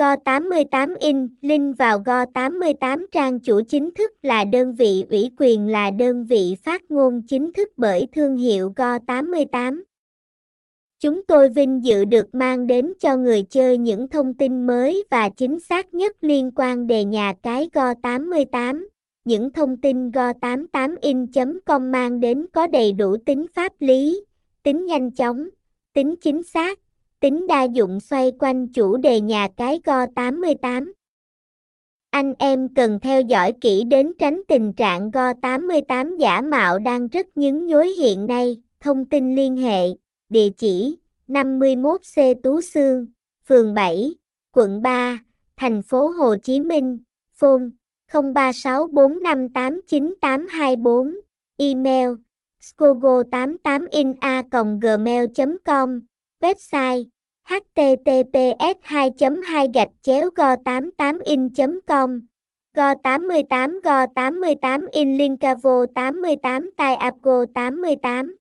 Go88 in, link vào Go88 trang chủ chính thức là đơn vị ủy quyền là đơn vị phát ngôn chính thức bởi thương hiệu Go88. Chúng tôi vinh dự được mang đến cho người chơi những thông tin mới và chính xác nhất liên quan đề nhà cái Go88. Những thông tin Go88in.com mang đến có đầy đủ tính pháp lý, tính nhanh chóng, tính chính xác, tính đa dụng xoay quanh chủ đề nhà cái Go88. Anh em cần theo dõi kỹ đến tránh tình trạng Go88 giả mạo đang rất nhứng nhối hiện nay. Thông tin liên hệ, địa chỉ 51C Tú Sương, phường 7, quận 3, thành phố Hồ Chí Minh, phone 0364589824, email scogo88in a gmail.com, website https 2 2 gạch chéo go 88 in com, go 88 go 88 in linkavo 88 tai apgo 88